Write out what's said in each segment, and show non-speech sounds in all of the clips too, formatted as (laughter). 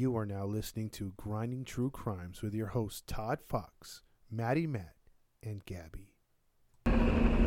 You are now listening to Grinding True Crimes with your hosts Todd Fox, Maddie Matt, and Gabby.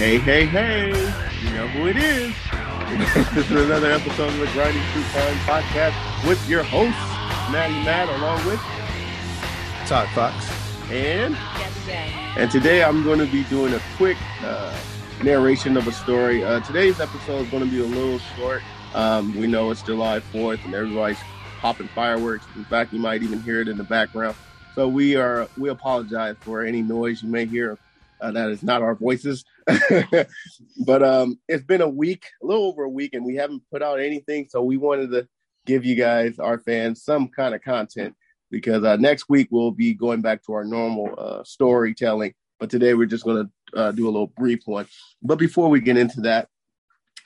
Hey, hey, hey. You know who it is. this is another episode of the Grinding True Crime Podcast with your host, Maddie Matt, along with Todd Fox. and and today I'm going to be doing a quick uh, narration of a story. Uh, today's episode is going to be a little short. Um, we know it's July 4th and everybody's popping fireworks. In fact, you might even hear it in the background. So we are we apologize for any noise you may hear. Uh, that is not our voices. (laughs) but um, it's been a week, a little over a week, and we haven't put out anything. So we wanted to give you guys, our fans, some kind of content because uh, next week we'll be going back to our normal uh, storytelling. But today we're just going to uh, do a little brief one. But before we get into that,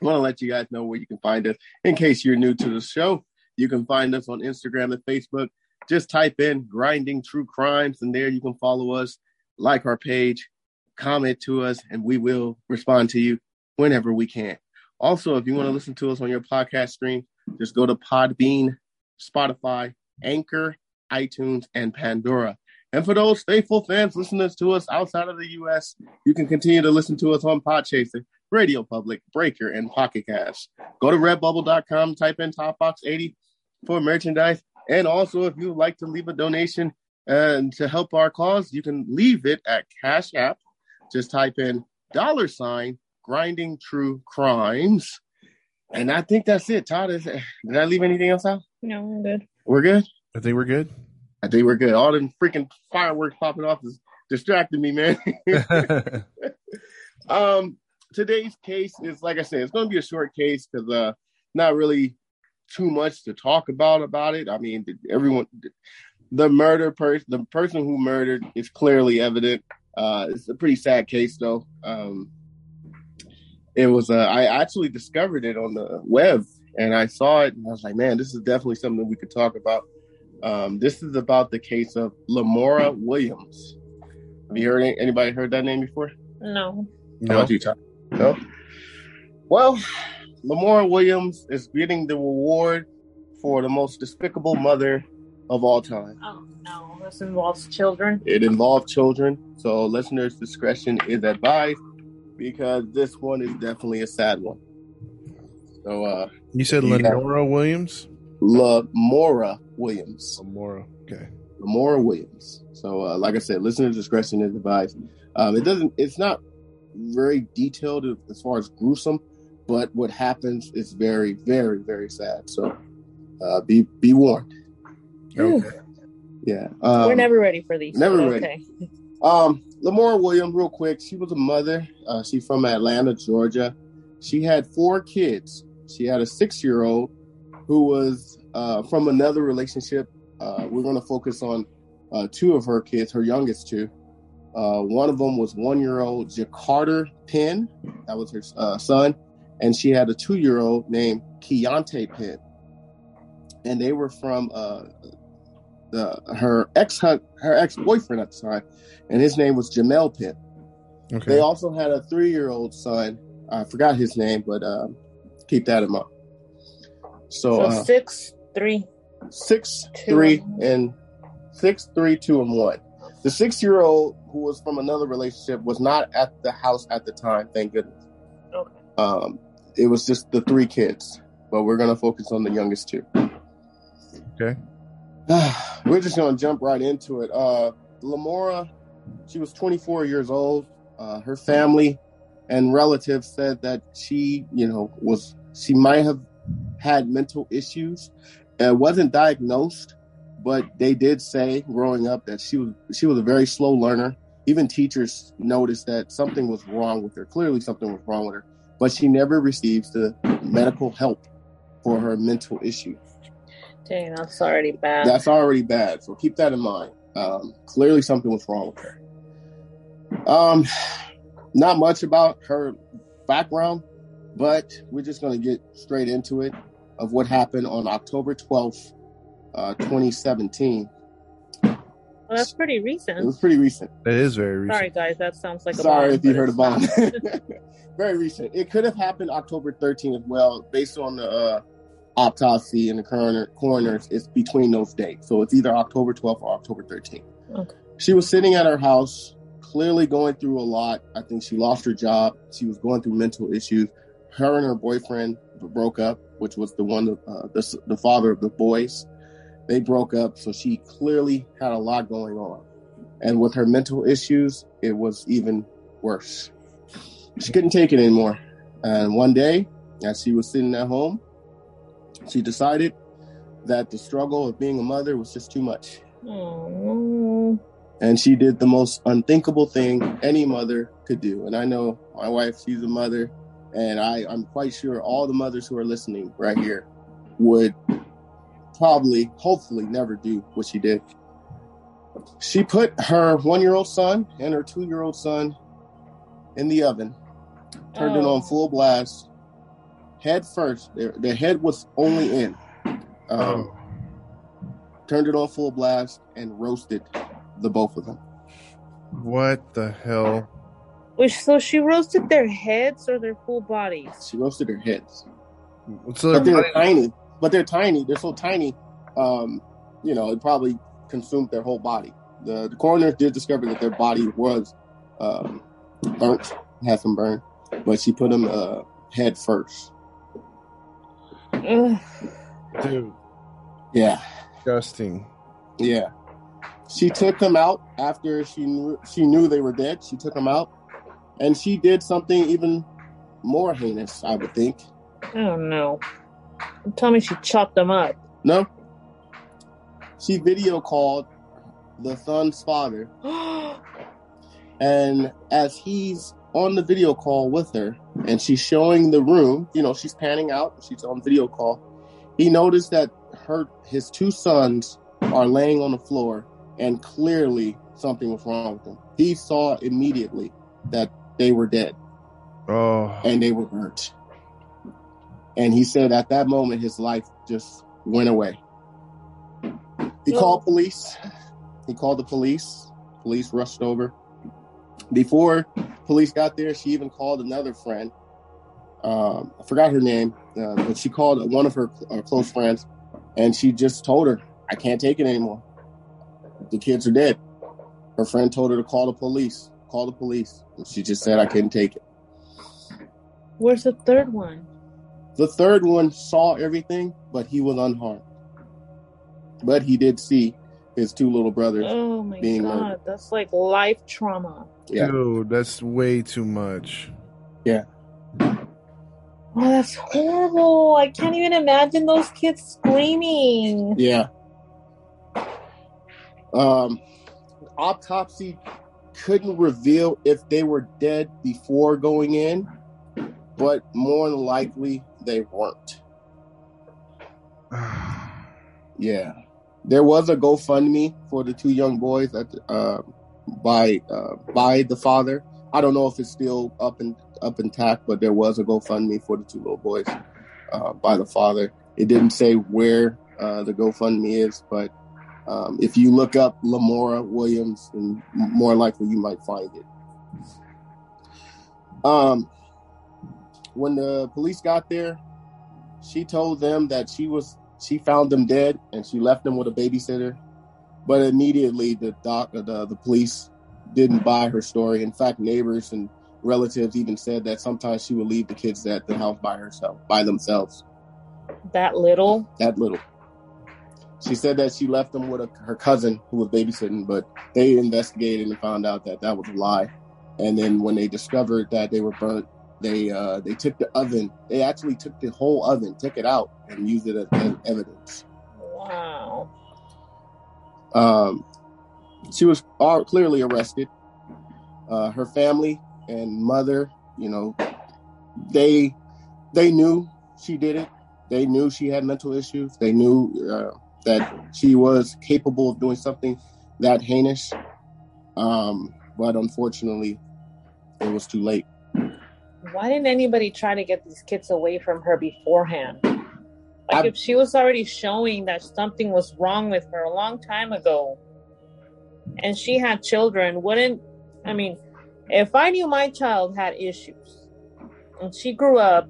I want to let you guys know where you can find us in case you're new to the show. You can find us on Instagram and Facebook. Just type in Grinding True Crimes, and there you can follow us, like our page, comment to us, and we will respond to you whenever we can. Also, if you want to listen to us on your podcast stream, just go to Podbean, Spotify, Anchor, iTunes, and Pandora. And for those faithful fans listening to us outside of the U.S., you can continue to listen to us on Podchaser, Radio Public, Breaker, and Pocket Cast. Go to redbubble.com, type in TopBox80 for merchandise. And also, if you would like to leave a donation and to help our cause, you can leave it at Cash App. Just type in dollar sign grinding true crimes. And I think that's it. Todd, is, did I leave anything else out? No, I'm good. We're good? I think we're good. I think we're good. All them freaking fireworks popping off is distracting me, man. (laughs) (laughs) um, today's case is like I said, it's going to be a short case because uh, not really too much to talk about about it. I mean, everyone, the murder person, the person who murdered is clearly evident. Uh, it's a pretty sad case, though. Um, it was. Uh, I actually discovered it on the web, and I saw it, and I was like, man, this is definitely something we could talk about. Um, this is about the case of Lamora Williams. Have you heard anybody heard that name before? No. How about you, Tom? No. Well, Lamora Williams is getting the reward for the most despicable mother of all time. Oh no. This involves children. It involved children, so listeners' discretion is advised because this one is definitely a sad one. So, uh, You said Yeah. Lenora Williams? Lamora Williams. Lamora. Okay. Lamora Williams. So, uh, like I said, listeners' discretion is advised. Um, it doesn't. It's not very detailed as far as gruesome, but what happens is very, very, very sad. So, uh, be be warned. Okay. Yeah. Um, We're never ready for these. never ready. Okay. Um, Lamora Williams, real quick. She was a mother. Uh, she's from Atlanta, Georgia. She had four kids. She had a six-year-old who was uh, from another relationship. Uh, we're going to focus on uh, two of her kids, her youngest two. Uh, one of them was one-year-old Jacarter Penn. That was her uh, son, and she had a two-year-old named Keontae Penn. And they were from uh, the her ex her ex boyfriend at the time, and his name was Jamel Pitt. Okay. They also had a three year old son. I forgot his name, but um, keep that in mind. So, So uh, six, three. six, two, three, and- and six, three, two, and one. The six year old who was from another relationship was not at the house at the time. Thank goodness. Okay. Um, it was just the three kids, but we're gonna focus on the youngest two. Okay. (sighs) We're just gonna jump right into it. Uh, Lamora, she was 24 years old. Uh, her family and relatives said that she, you know, was she might have had mental issues. It wasn't diagnosed, but they did say growing up that she was she was a very slow learner. Even teachers noticed that something was wrong with her. Clearly, something was wrong with her, but she never receives the medical help for her mental issue. Dang, that's already bad. That's already bad. So keep that in mind. Um, clearly, something was wrong with her. Um, not much about her background, but we're just going to get straight into it of what happened on October 12th, uh, 2017. Well, that's pretty recent. It was pretty recent. It is very recent. Sorry, guys, that sounds like a Sorry bomb, if you heard a bomb. (laughs) very recent. It could have happened October 13th as well, based on the uh, autopsy and the coroner coroners. It's between those dates, so it's either October 12th or October 13th. Okay. She was sitting at her house, clearly going through a lot. I think she lost her job. She was going through mental issues. Her and her boyfriend broke up, which was the one, uh, the, the father of the boys. They broke up, so she clearly had a lot going on. And with her mental issues, it was even worse. She couldn't take it anymore. And one day, as she was sitting at home, she decided that the struggle of being a mother was just too much. Oh, And she did the most unthinkable thing any mother could do. And I know my wife, she's a mother, and I, I'm quite sure all the mothers who are listening right here would probably, hopefully, never do what she did. She put her one year old son and her two year old son in the oven, turned it Oh. on full blast, head first. Their, their head was only in. Um, Oh, Turned it on full blast and roasted the both of them. what the hell? Wait, so she roasted their heads or their full bodies? She roasted their heads. So but they're everybody- tiny. But they're tiny. They're so tiny. Um, you know, it probably consumed their whole body. The, the coroner did discover that their body was um, burnt, had some burn, but she put them uh, head first. Ugh. dude, Yeah, disgusting. yeah. She took them out after she knew she knew they were dead. She took them out, and she did something even more heinous, I would think. Oh don't. Tell me she chopped them up. No, she video called the son's father (gasps) And as he's on the video call with her and she's showing the room, you know, she's panning out, she's on video call. He noticed that her his two sons are laying on the floor and clearly something was wrong with them. He saw immediately that they were dead Oh, and they were burnt. And he said at that moment his life just went away. He Oh. called police. He called the police. Police rushed over. Before police got there, she even called another friend. Um, I forgot her name, uh, but she called one of her uh, close friends, and she just told her, "I can't take it anymore. The kids are dead." Her friend told her to call the police. Call the police. And she just said, "I couldn't take it." Where's the third one? The third one saw everything, but he was unharmed. But he did see his two little brothers. Oh my being god, murdered. that's like life trauma. Yeah. dude, that's way too much. Yeah. Oh, that's horrible. I can't even imagine those kids screaming. Yeah. Um, autopsy couldn't reveal if they were dead before going in, but more than likely they weren't. (sighs) Yeah. There was a GoFundMe for the two young boys that, uh, by uh, by the father. I don't know if it's still up and up intact, but there was a GoFundMe for the two little boys uh, by the father. It didn't say where uh, the GoFundMe is, but um, if you look up Lamora Williams, and more likely you might find it. Um, when the police got there, she told them that she was she found them dead and she left them with a babysitter. But immediately the doc the the police didn't buy her story. In fact, neighbors and relatives even said that sometimes she would leave the kids at the house by herself, by themselves, That little? that little. She said that she left them with a, her cousin who was babysitting, but they investigated and found out that that was a lie. And then when they discovered that they were burnt, they uh, they took the oven. They actually took the whole oven, took it out, and used it as, as evidence. Wow. Um, she was clearly arrested. Uh, her family and mother, you know, they they knew she did it. They knew she had mental issues. They knew uh, that she was capable of doing something that heinous. Um, but unfortunately, it was too late. Why didn't anybody try to get these kids away from her beforehand? Like I- if she was already showing that something was wrong with her a long time ago, and she had children, wouldn't I mean, if I knew my child had issues, and she grew up,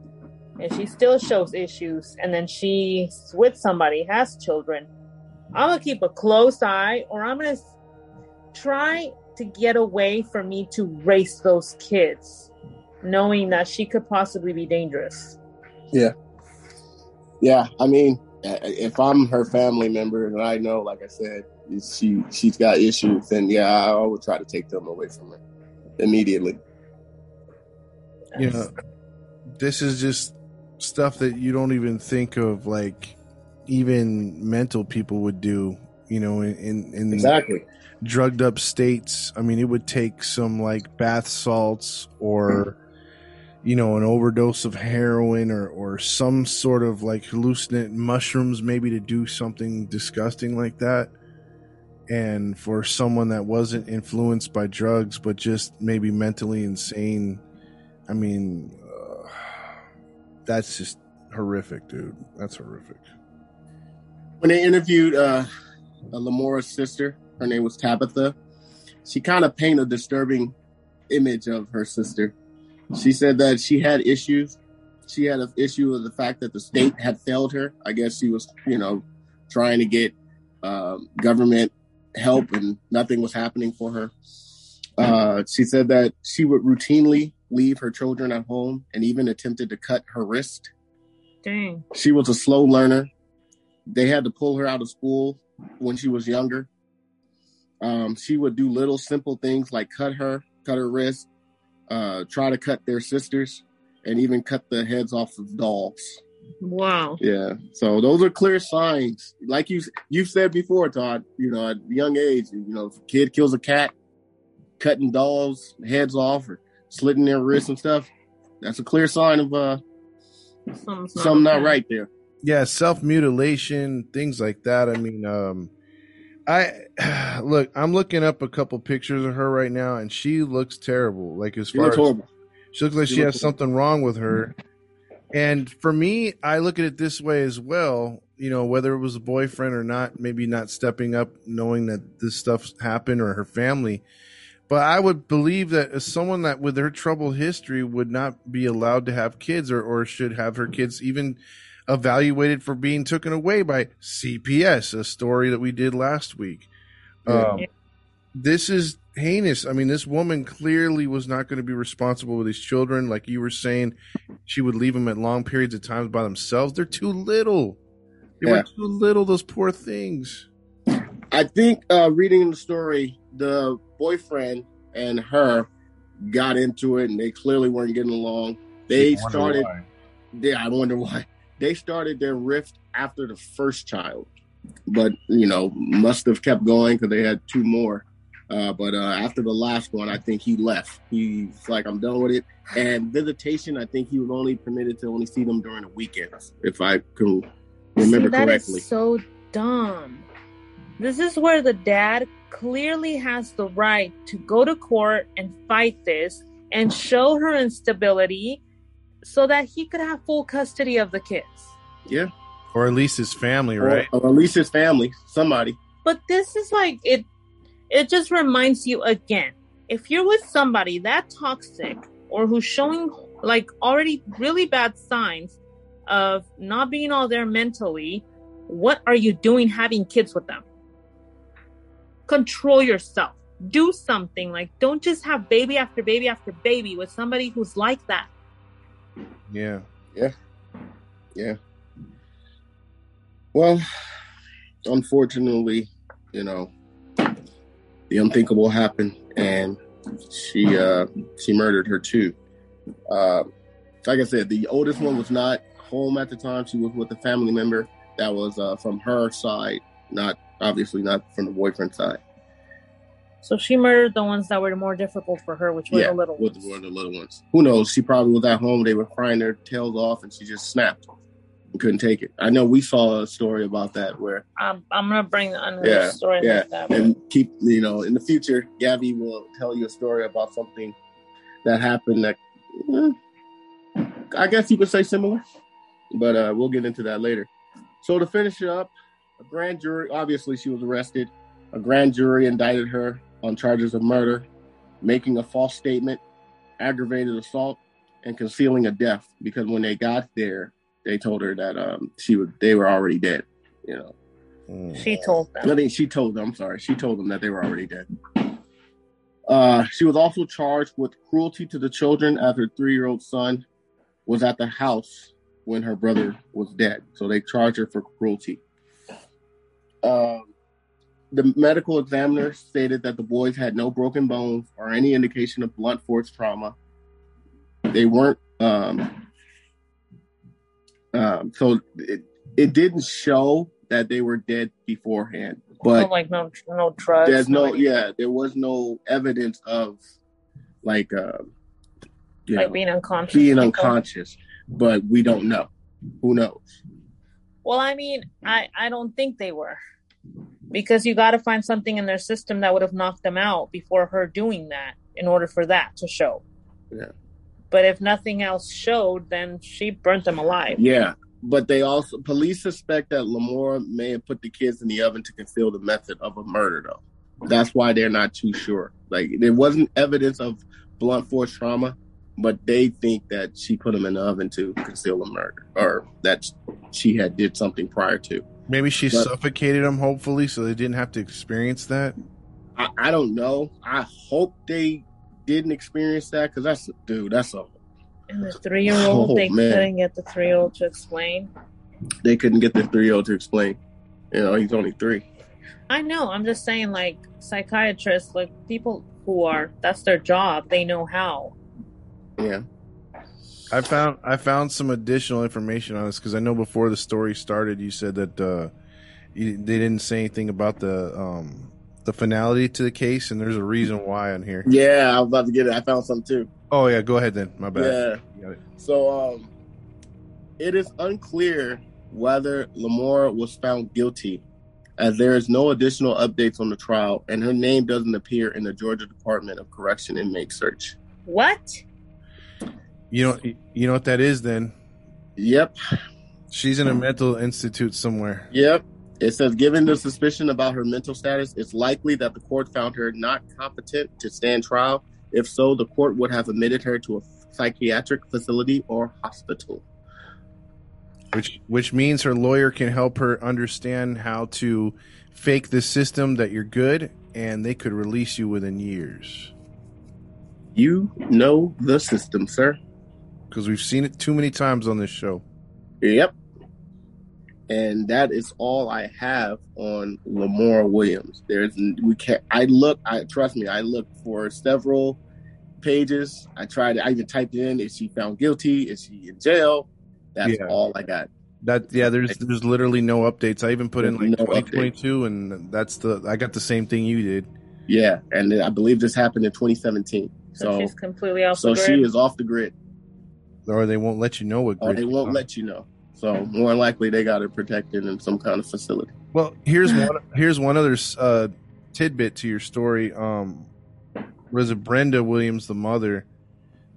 and she still shows issues, and then she's with somebody has children, I'm gonna keep a close eye, or I'm gonna try to get away from me to raise those kids, knowing that she could possibly be dangerous. Yeah, I mean, if I'm her family member and I know, like I said, she she's got issues, then yeah, I would try to take them away from her immediately. you know this is just stuff that you don't even think of like even mental people would do you know in in, in Exactly. drugged up states i mean it would take some like bath salts or hmm. You know an overdose of heroin or or some sort of like hallucinant mushrooms maybe to do something disgusting like that and for someone that wasn't influenced by drugs but just maybe mentally insane i mean uh, that's just horrific dude that's horrific When they interviewed uh, Lamora's sister, her name was Tabitha. She kind of painted a disturbing image of her sister. She said that she had issues. She had an issue with the fact that the state had failed her. I guess she was, you know, trying to get um, government help and nothing was happening for her. Uh, she said that she would routinely leave her children at home and even attempted to cut her wrist. Dang. She was a slow learner. They had to pull her out of school when she was younger. Um, she would do little simple things like cut her, cut her wrist, uh, try to cut their sisters, and even cut the heads off of dolls. Wow. Yeah. So those are clear signs. Like you you've said before, Todd, you know, at a young age, you know, if a kid kills a cat, cutting dolls' heads off or slitting their wrists and stuff, that's a clear sign of uh Something's something not okay. right there. yeah self mutilation things like that i mean um i (sighs) look i'm looking up a couple pictures of her right now and she looks terrible like as She far looks as horrible. she looks like She she looks has something wrong with her. And for me i look at it this way as well you know whether it was a boyfriend or not maybe not stepping up knowing that this stuff happened or her family. But i would believe that as someone that with her troubled history would not be allowed to have kids or, or should have her kids even evaluated for being taken away by cps a story that we did last week Yeah. um, this is heinous. I mean, this woman clearly was not going to be responsible with these children. Like you were saying, she would leave them at long periods of times by themselves. They're too little. They Yeah. were too little. Those poor things. I think uh, reading the story, the boyfriend and her got into it, and they clearly weren't getting along. They started. Yeah, I wonder why. They started their rift after the first child, but you know, must have kept going because they had two more. Uh, but uh, after the last one, I think he left. He's like, I'm done with it. And visitation, I think he was only permitted to only see them during the weekends, if I can remember See, that is correctly. so dumb. This is where the dad clearly has the right to go to court and fight this and show her instability so that he could have full custody of the kids. yeah, Or at least his family, or, right? or at least his family, somebody. But this is like it it just reminds you again. If you're with somebody that toxic or who's showing like already really bad signs of not being all there mentally, what are you doing having kids with them? Control yourself. Do something. Like don't just have baby after baby after baby with somebody who's like that. Yeah. Yeah. Yeah. Well, unfortunately, you know, the unthinkable happened, and she uh, she murdered her too. Uh, like I said, the oldest one was not home at the time. She was with a family member that was uh, from her side, not obviously not from the boyfriend side. So she murdered the ones that were more difficult for her, which were yeah, the little with ones. one the little ones. Who knows? She probably was at home. They were crying their tails off, and she just snapped and couldn't take it. I know we saw a story about that where I'm, I'm gonna bring another Yeah, story yeah, like that. and keep you know in the future, Gabby will tell you a story about something that happened that eh, I guess you could say similar, but uh, we'll get into that later. So to finish it up, a grand jury. Obviously, she was arrested. A grand jury indicted her on charges of murder, making a false statement, aggravated assault, and concealing a death. Because when they got there, they told her that um, she was they were already dead. You know. Mm. she told them. I think she told them. I'm sorry. She told them that they were already dead. Uh, she was also charged with cruelty to the children as her three-year-old son was at the house when her brother was dead. So they charged her for cruelty. Um, the medical examiner stated that the boys had no broken bones or any indication of blunt force trauma. They weren't. Um, um, so it, it didn't show that they were dead beforehand, but like no no drugs. there's no anything. yeah there was no evidence of like uh like know, being unconscious. being unconscious but we don't know who knows Well, I mean, I I don't think they were, because you got to find something in their system that would have knocked them out before her doing that in order for that to show. Yeah. But if nothing else showed, then she burnt them alive. yeah but they also police suspect that Lamora may have put the kids in the oven to conceal the method of a murder though that's why they're not too sure like there wasn't evidence of blunt force trauma but they think that she put them in the oven to conceal a murder or that she had did something prior to Maybe she But- suffocated them, hopefully, so they didn't have to experience that. I, I don't know. I hope they didn't experience that because that's dude. That's a And the three year old, Oh, they man. couldn't get the three year old to explain. they couldn't get the three year old to explain. You know, he's only three. I know. I'm just saying, like psychiatrists, like people who are that's their job. They know how. Yeah, I found I found some additional information on this because I know before the story started, you said that uh, you, they didn't say anything about the um, the finality to the case, and there's a reason why on here. yeah. I was about to get it. I found some too. Oh yeah, go ahead then. My bad. Yeah. You got it. So, um, it is unclear whether Lamora was found guilty, as there is no additional updates on the trial, and her name doesn't appear in the Georgia Department of Correction inmate search. What? You know you know what that is then. Yep, She's in a mental institute somewhere. Yep. It says, given the suspicion about her mental status, it's likely that the court found her not competent to stand trial. If so, the court would have admitted her to a psychiatric facility or hospital. which which means her lawyer can help her understand how to fake the system that you're good and they could release you within years You know the system, sir. Because we've seen it too many times on this show Yep. And that is all I have on Lamora Williams. There's we can't. I look. I trust me. I looked for several pages. I tried. I even typed in: Is she found guilty? Is she in jail? That's Yeah. all I got. that yeah there's there's literally no updates i even put in like No update. 2022 and that's the i got the same thing you did Yeah, and I believe this happened in 2017. So, So, she's completely off so the she is off the grid, or they won't let you know what or they won't on. let you know. So more likely, they got it protected in some kind of facility. Well, here's (laughs) one. Here's one other uh, tidbit to your story. Um, was it Brenda Williams, the mother,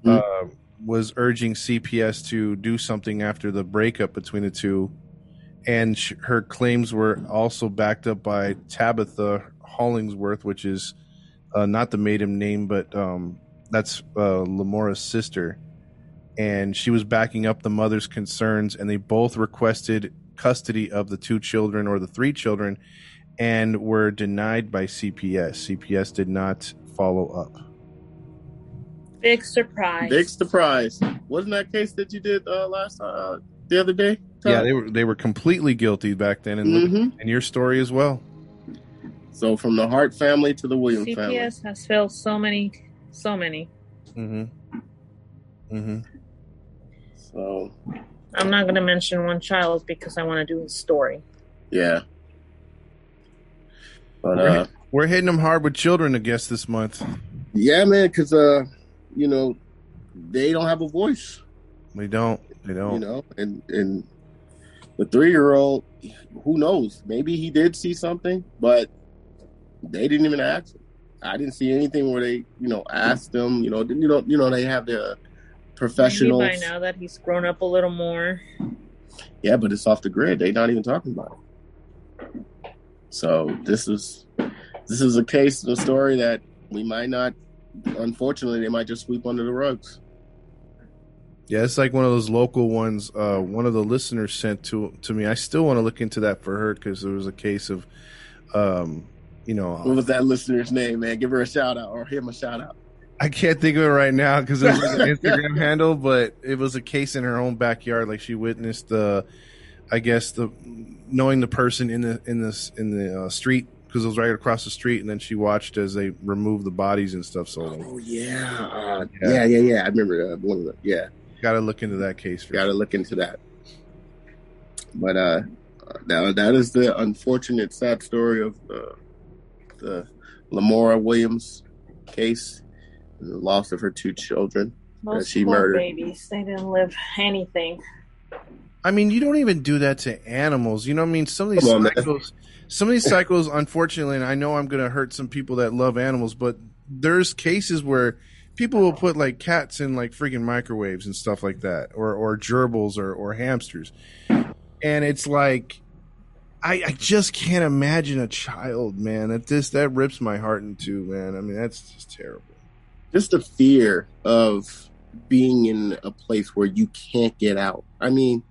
Mhm. uh, was urging CPS to do something after the breakup between the two, and sh- her claims were also backed up by Tabitha Hollingsworth, which is uh, not the maiden name, but um, that's uh, Lamora's sister. And she was backing up the mother's concerns, and they both requested custody of the two children or the three children and were denied by CPS. CPS did not follow up. Big surprise. Big surprise! Wasn't that case that you did uh, last uh, the other day? Yeah, they were they were completely guilty back then, and look, Mhm. and your story as well. So from the Hart family to the Williams family. CPS has filled so many So many. Mm-hmm. Mm-hmm. So I'm not gonna mention one child because I want to do his story. yeah. But We're, uh, hit- we're hitting them hard with children, I guess, this month. yeah, man, because uh, you know, they don't have a voice. We don't. They don't. you know and and the three year old who knows maybe he did see something but they didn't even ask him i didn't see anything where they you know asked them you know didn't you know you know they have their professionals Maybe by now that he's grown up a little more. yeah but it's off the grid they're not even talking about it so this is this is a case a story that we might not unfortunately they might just sweep under the rugs Yeah, it's like one of those local ones. Uh, one of the listeners sent to to me. I still want to look into that for her because there was a case of, um, you know, what was that listener's name man give her a shout out or him a shout out I can't think of it right now because it was an (laughs) Instagram handle, but it was a case in her own backyard. Like she witnessed the, I guess the knowing the person in the in this in the uh, street because it was right across the street, and then she watched as they removed the bodies and stuff. So oh yeah uh, Yeah. yeah yeah yeah i remember uh, one of the yeah got to look into that case. Got to look into that. But uh, that that is the unfortunate, sad story of uh, the Lamora Williams case, the loss of her two children. Those she poor murdered. babies, they didn't live anything. I mean, you don't even do that to animals. You know what I mean? Some of these Come on, man. cycles, some of these cycles, unfortunately, and I know I'm going to hurt some people that love animals, but there's cases where people will put like cats in like freaking microwaves and stuff like that, or or gerbils or or hamsters, and it's like. I, I just can't imagine a child, man. That this that rips my heart in two, man. I mean, that's just terrible. Just the fear of being in a place where you can't get out. I mean,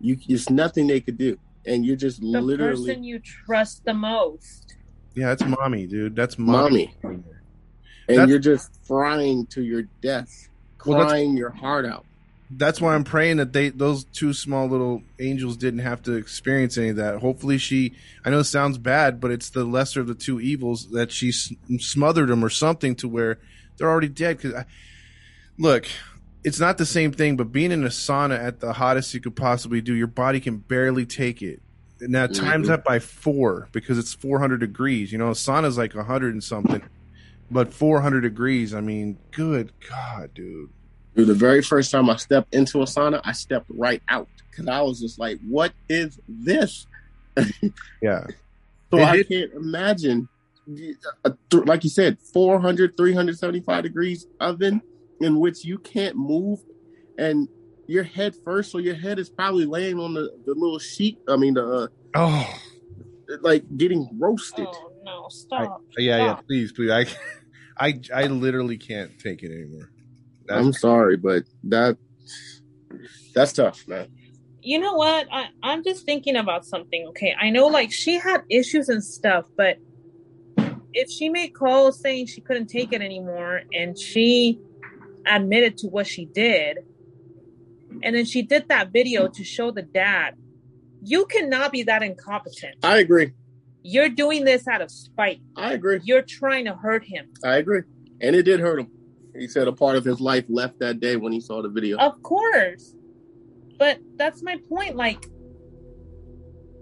you there's nothing they could do, and you're just The literally the person you trust the most. Yeah, that's mommy, dude. That's mommy. and That's- you're just frying to your death, Well, crying your heart out. that's why I'm praying that they those two small little angels didn't have to experience any of that. Hopefully, she. I know it sounds bad, but it's the lesser of the two evils that she s- smothered them or something to where they're already dead. Because look, it's not the same thing, but being in a sauna at the hottest you could possibly do, your body can barely take it. Now times Mhm. that by four because it's 400 degrees. You know, a sauna's like 100 and something, but 400 degrees. I mean, good God, dude. Dude, the very first time I stepped into a sauna, I stepped right out because I was just like, "What is this?" (laughs) Yeah. So It I hit- can't imagine, like you said, 400, 375 degrees oven in which you can't move, and your head first, so your head is probably laying on the, the little sheet. I mean, the uh, Oh. like getting roasted. Oh no, stop. Yeah, yeah, Stop. please, please. I, (laughs) I, I literally can't take it anymore. That's, I'm sorry, but that that's tough, man. You know what? I, I'm just thinking about something. Okay, I know like she had issues and stuff, but if she made calls saying she couldn't take it anymore and she admitted to what she did, and then she did that video to show the dad, you cannot be that incompetent. I agree. You're doing this out of spite. I agree. You're trying to hurt him. I agree. And it did hurt him. He said a part of his life left that day when he saw the video. Of course. But that's my point. Like,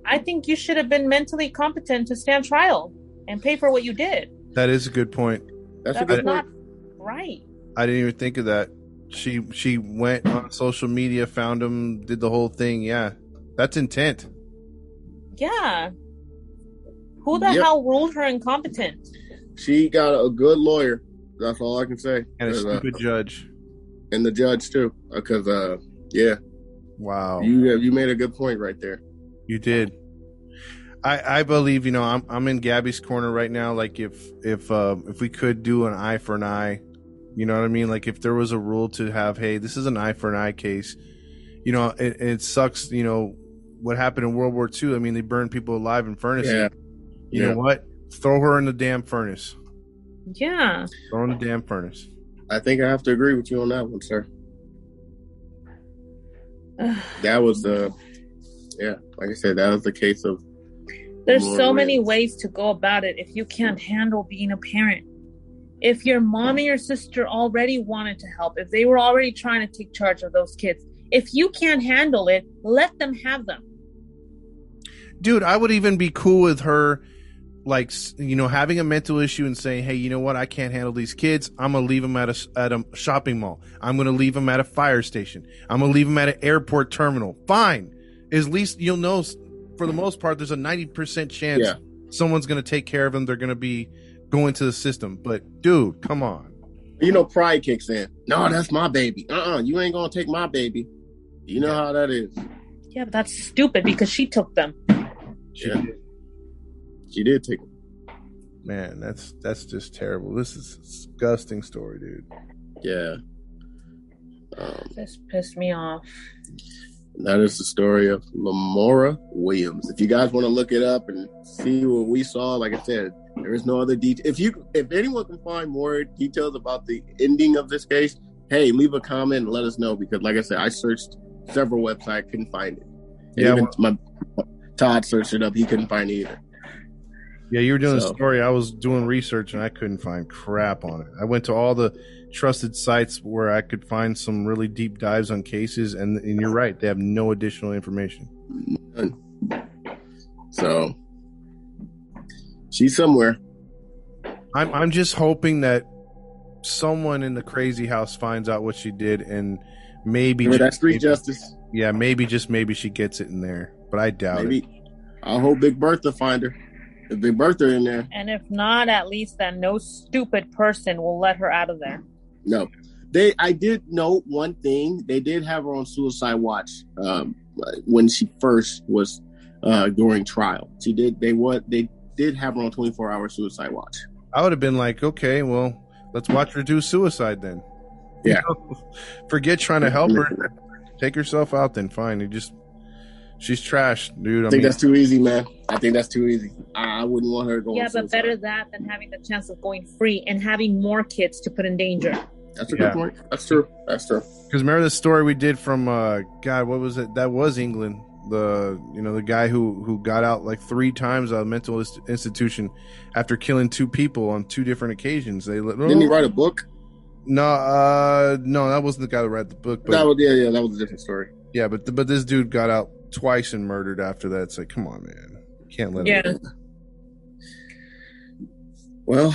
I think you should have been mentally competent to stand trial and pay for what you did. that is a good point. That's, That's a good not point. right. I didn't even think of that. She she went on social media, found him, did the whole thing. Yeah, that's intent. Yeah. Who the Yep. hell ruled her incompetent? She got a good lawyer. That's all I can say. And a 'Cause, uh, stupid judge. and the judge too, because uh, yeah, Wow, you you made a good point right there. you did. I I believe you know I'm I'm in Gabby's corner right now. Like if if uh, if we could do an eye for an eye, you know what I mean. Like if there was a rule to have, hey, this is an eye for an eye case. You know, it, it sucks. You know what happened in World War II. I mean, they burned people alive in furnaces. Yeah, You Yeah. know what? Throw her in the damn furnace. Yeah. Throw in the damn furnace. I think I have to agree with you on that one, sir. (sighs) That was the, yeah, like I said, that was the case of. There's so many ways to go about it if you can't handle being a parent. if your mom and your sister already wanted to help, if they were already trying to take charge of those kids, if you can't handle it, let them have them. Dude, I would even be cool with her like you know having a mental issue and saying hey you know what? I can't handle these kids. I'm gonna leave them at a, at a shopping mall. I'm gonna leave them at a fire station. I'm gonna leave them at an airport terminal. Fine. At least you'll know for the most part there's a 90% chance yeah. someone's gonna take care of them they're gonna be going to the system but dude come on you know pride kicks in no that's my baby uh-uh you ain't gonna take my baby you know how that is yeah but that's stupid because she took them She yeah. She did take him. Man, that's that's just terrible. This is a disgusting story, dude. Yeah. Um, this pissed me off. That is the story of Lamora Williams. If you guys want to look it up and see what we saw, like I said, there is no other detail. If you, if anyone can find more details about the ending of this case, hey, leave a comment and let us know because, like I said, I searched several websites, couldn't find it. Yeah, even well, my Todd searched it up, he couldn't find it either. Yeah, you were doing so. a story. I was doing research and I couldn't find crap on it. I went to all the trusted sites where I could find some really deep dives on cases, and, and you're right, they have no additional information. So she's somewhere. I'm I'm just hoping that someone in the crazy house finds out what she did and maybe just, that's street maybe, justice. Yeah, maybe just maybe she gets it in there, but I doubt maybe. it. I hope Big Bertha find her. If birthed her in there. And if not, at least then no stupid person will let her out of there. No. They I did note one thing. They did have her on suicide watch um, when she first was uh, during trial. She did they what they did have her on 24 hour suicide watch. I would have been like, okay, well, let's watch her do suicide then. Yeah. (laughs) Forget trying to help her. (laughs) Take herself out then. Fine. You just She's trash, dude. I, I think mean, that's too easy, man. I think that's too easy. I, I wouldn't want her going. Yeah, but better that than having the chance of going free and having more kids to put in danger. That's a yeah. good point. That's true. That's true. Because remember the story we did from uh God, what was it? That was England. The you know the guy who who got out like three times out of mental institution after killing two people on two different occasions. They didn't he write a book? No, uh, no, that wasn't the guy that read the book. But, that was yeah, yeah, that was a different story. Yeah, but but this dude got out twice and murdered after that. It's like, come on, man, can't let yeah. it. Well,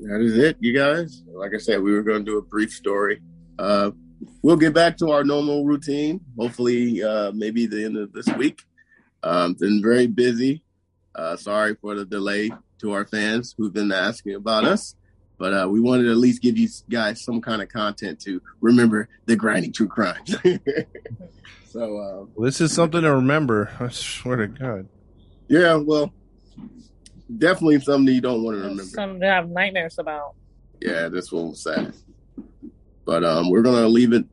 that is it, you guys. Like I said, we were going to do a brief story. Uh, we'll get back to our normal routine. Hopefully, uh, maybe the end of this week. Um, been very busy. Uh, sorry for the delay to our fans who've been asking about us. But uh, we wanted to at least give you guys some kind of content to remember the grinding true crimes. (laughs) so uh, well, this is something to remember. (laughs) I swear to God. Yeah, well, definitely something you don't want to remember. Something to have nightmares about. Yeah, this one was sad. But um, we're gonna leave it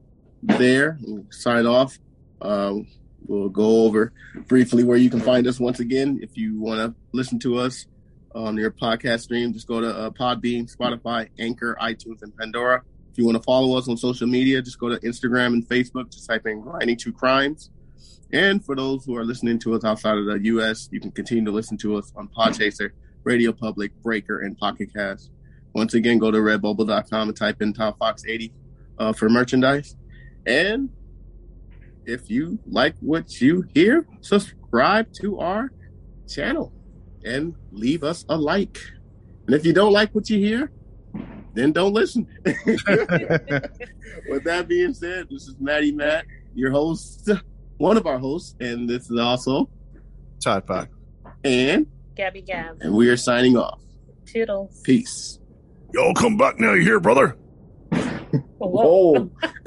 there. sign off. Um, we'll go over briefly where you can find us once again if you want to listen to us on your podcast stream. Just go to uh, Podbean, Spotify, Anchor, iTunes, and Pandora. If you want to follow us on social media, just go to Instagram and Facebook. Just type in Grinding True Crimes. And for those who are listening to us outside of the U.S., you can continue to listen to us on Podchaser, Radio Public, Breaker, and Pocket Cast. Once again, go to redbubble.com and type in Top Fox 80 uh, for merchandise. And if you like what you hear, subscribe to our channel and leave us a like. And if you don't like what you hear, then don't listen. (laughs) With that being said, this is Maddie Matt, your host, one of our hosts, and this is also Todd Pot and Gabby Gab. And we are signing off. Toodles. Peace. Y'all come back now, you hear, brother? Whoa. (laughs)